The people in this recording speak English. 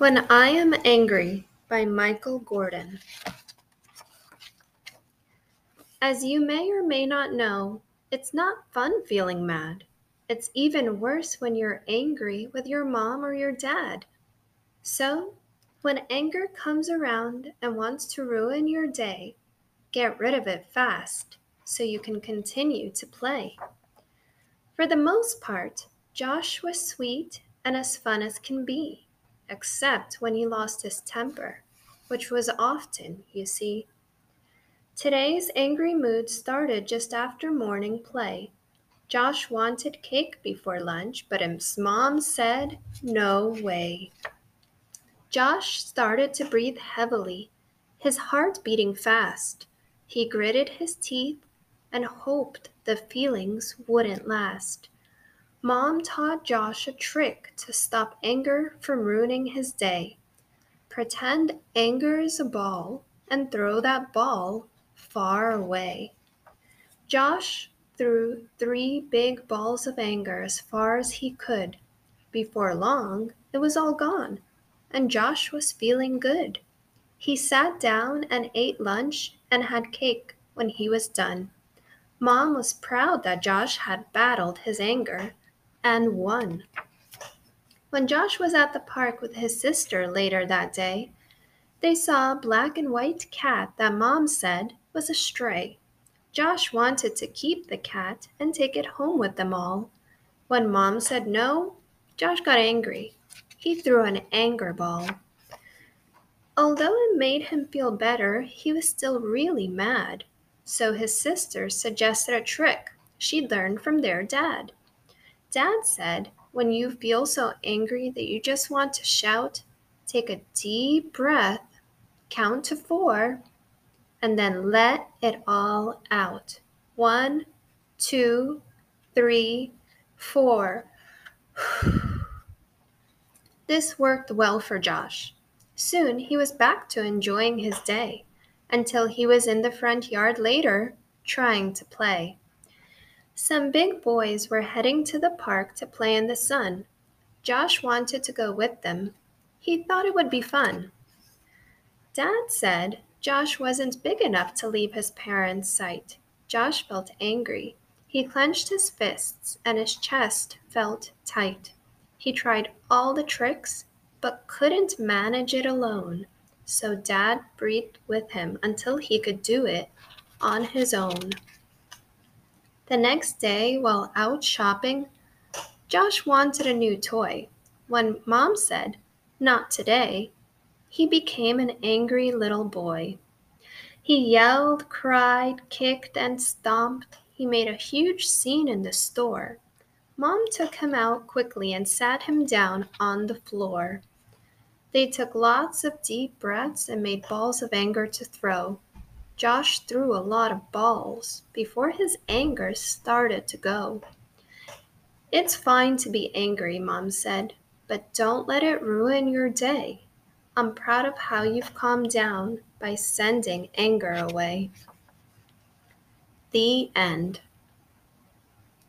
When I Am Angry by Michael Gordon. As you may or may not know, it's not fun feeling mad. It's even worse when you're angry with your mom or your dad. So, when anger comes around and wants to ruin your day, get rid of it fast so you can continue to play. For the most part, Josh was sweet and as fun as can be except when he lost his temper, which was often, you see. Today's angry mood started just after morning play. Josh wanted cake before lunch, but his mom said, No way. Josh started to breathe heavily, his heart beating fast. He gritted his teeth and hoped the feelings wouldn't last. Mom taught Josh a trick to stop anger from ruining his day. Pretend anger is a ball and throw that ball far away. Josh threw three big balls of anger as far as he could. Before long, it was all gone, and Josh was feeling good. He sat down and ate lunch and had cake when he was done. Mom was proud that Josh had battled his anger and won. When Josh was at the park with his sister later that day, they saw a black and white cat that Mom said was a stray. Josh wanted to keep the cat and take it home with them all. When Mom said no, Josh got angry. He threw an anger ball. Although it made him feel better, he was still really mad. So his sister suggested a trick she'd learned from their dad. Dad said, when you feel so angry that you just want to shout, take a deep breath, count to four, and then let it all out. One, two, three, four. this worked well for Josh. Soon he was back to enjoying his day until he was in the front yard later trying to play. Some big boys were heading to the park to play in the sun. Josh wanted to go with them. He thought it would be fun. Dad said Josh wasn't big enough to leave his parents' sight. Josh felt angry. He clenched his fists and his chest felt tight. He tried all the tricks, but couldn't manage it alone. So Dad breathed with him until he could do it on his own. The next day, while out shopping, Josh wanted a new toy. When Mom said, Not today, he became an angry little boy. He yelled, cried, kicked, and stomped. He made a huge scene in the store. Mom took him out quickly and sat him down on the floor. They took lots of deep breaths and made balls of anger to throw. Josh threw a lot of balls before his anger started to go. It's fine to be angry, Mom said, but don't let it ruin your day. I'm proud of how you've calmed down by sending anger away. The end.